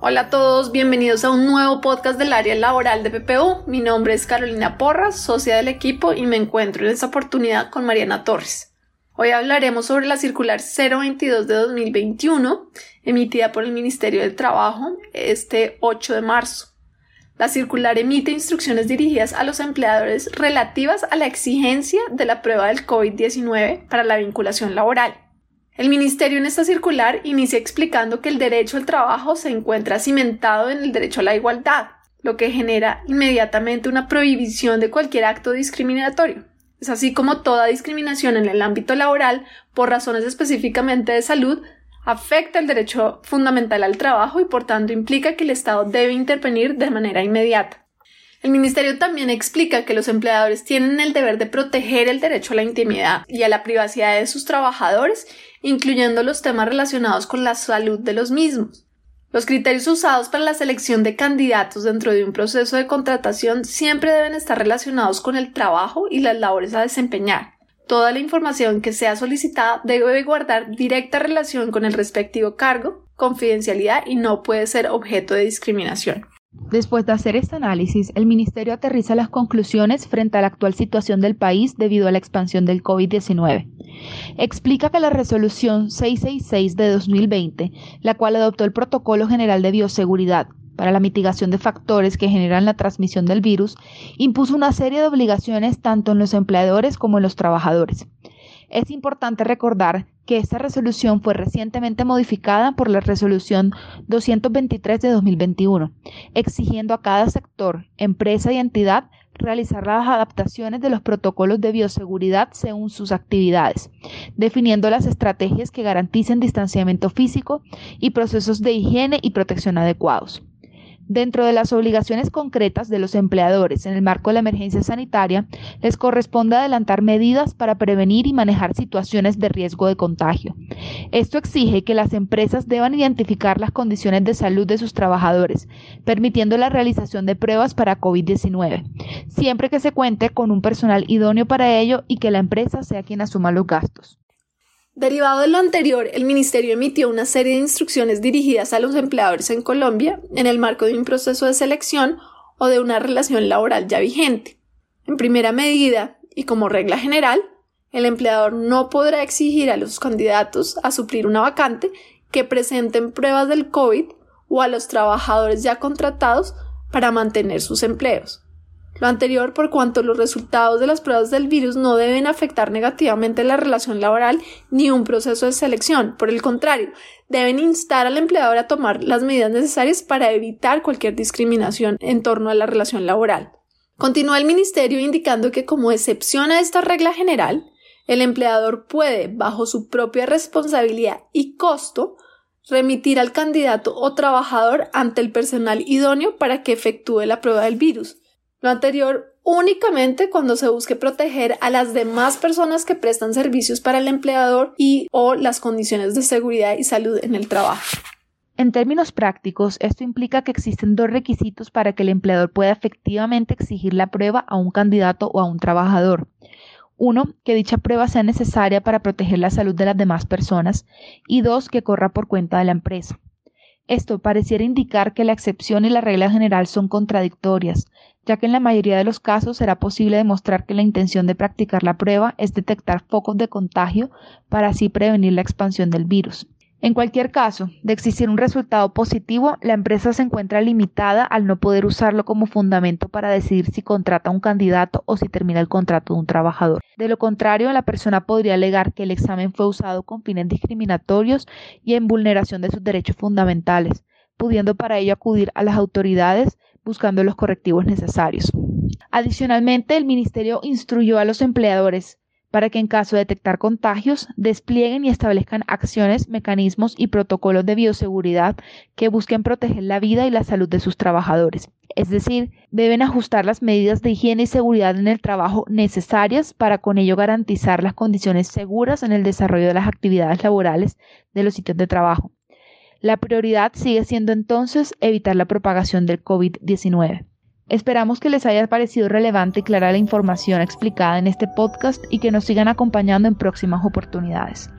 Hola a todos, bienvenidos a un nuevo podcast del área laboral de PPU. Mi nombre es Carolina Porras, socia del equipo, y me encuentro en esta oportunidad con Mariana Torres. Hoy hablaremos sobre la circular 022 de 2021, emitida por el Ministerio del Trabajo este 8 de marzo. La circular emite instrucciones dirigidas a los empleadores relativas a la exigencia de la prueba del COVID-19 para la vinculación laboral. El Ministerio en esta circular inicia explicando que el derecho al trabajo se encuentra cimentado en el derecho a la igualdad, lo que genera inmediatamente una prohibición de cualquier acto discriminatorio. Es así como toda discriminación en el ámbito laboral, por razones específicamente de salud, afecta el derecho fundamental al trabajo y por tanto implica que el Estado debe intervenir de manera inmediata. El Ministerio también explica que los empleadores tienen el deber de proteger el derecho a la intimidad y a la privacidad de sus trabajadores, incluyendo los temas relacionados con la salud de los mismos. Los criterios usados para la selección de candidatos dentro de un proceso de contratación siempre deben estar relacionados con el trabajo y las labores a desempeñar. Toda la información que sea solicitada debe guardar directa relación con el respectivo cargo, confidencialidad y no puede ser objeto de discriminación. Después de hacer este análisis, el Ministerio aterriza las conclusiones frente a la actual situación del país debido a la expansión del COVID-19. Explica que la resolución 666 de 2020, la cual adoptó el Protocolo General de Bioseguridad para la mitigación de factores que generan la transmisión del virus, impuso una serie de obligaciones tanto en los empleadores como en los trabajadores. Es importante recordar que esta resolución fue recientemente modificada por la resolución 223 de 2021, exigiendo a cada sector, empresa y entidad realizar las adaptaciones de los protocolos de bioseguridad según sus actividades, definiendo las estrategias que garanticen distanciamiento físico y procesos de higiene y protección adecuados. Dentro de las obligaciones concretas de los empleadores en el marco de la emergencia sanitaria, les corresponde adelantar medidas para prevenir y manejar situaciones de riesgo de contagio. Esto exige que las empresas deban identificar las condiciones de salud de sus trabajadores, permitiendo la realización de pruebas para COVID-19, siempre que se cuente con un personal idóneo para ello y que la empresa sea quien asuma los gastos. Derivado de lo anterior, el Ministerio emitió una serie de instrucciones dirigidas a los empleadores en Colombia en el marco de un proceso de selección o de una relación laboral ya vigente. En primera medida, y como regla general, el empleador no podrá exigir a los candidatos a suplir una vacante que presenten pruebas del COVID o a los trabajadores ya contratados para mantener sus empleos. Lo anterior por cuanto los resultados de las pruebas del virus no deben afectar negativamente la relación laboral ni un proceso de selección. Por el contrario, deben instar al empleador a tomar las medidas necesarias para evitar cualquier discriminación en torno a la relación laboral. Continúa el Ministerio indicando que como excepción a esta regla general, el empleador puede, bajo su propia responsabilidad y costo, remitir al candidato o trabajador ante el personal idóneo para que efectúe la prueba del virus, lo anterior únicamente cuando se busque proteger a las demás personas que prestan servicios para el empleador y o las condiciones de seguridad y salud en el trabajo. En términos prácticos, esto implica que existen dos requisitos para que el empleador pueda efectivamente exigir la prueba a un candidato o a un trabajador. Uno, que dicha prueba sea necesaria para proteger la salud de las demás personas y dos, que corra por cuenta de la empresa. Esto pareciera indicar que la excepción y la regla general son contradictorias, ya que en la mayoría de los casos será posible demostrar que la intención de practicar la prueba es detectar focos de contagio para así prevenir la expansión del virus. En cualquier caso, de existir un resultado positivo, la empresa se encuentra limitada al no poder usarlo como fundamento para decidir si contrata a un candidato o si termina el contrato de un trabajador. De lo contrario, la persona podría alegar que el examen fue usado con fines discriminatorios y en vulneración de sus derechos fundamentales, pudiendo para ello acudir a las autoridades buscando los correctivos necesarios. Adicionalmente, el Ministerio instruyó a los empleadores para que en caso de detectar contagios desplieguen y establezcan acciones, mecanismos y protocolos de bioseguridad que busquen proteger la vida y la salud de sus trabajadores. Es decir, deben ajustar las medidas de higiene y seguridad en el trabajo necesarias para con ello garantizar las condiciones seguras en el desarrollo de las actividades laborales de los sitios de trabajo. La prioridad sigue siendo entonces evitar la propagación del COVID-19. Esperamos que les haya parecido relevante y clara la información explicada en este podcast y que nos sigan acompañando en próximas oportunidades.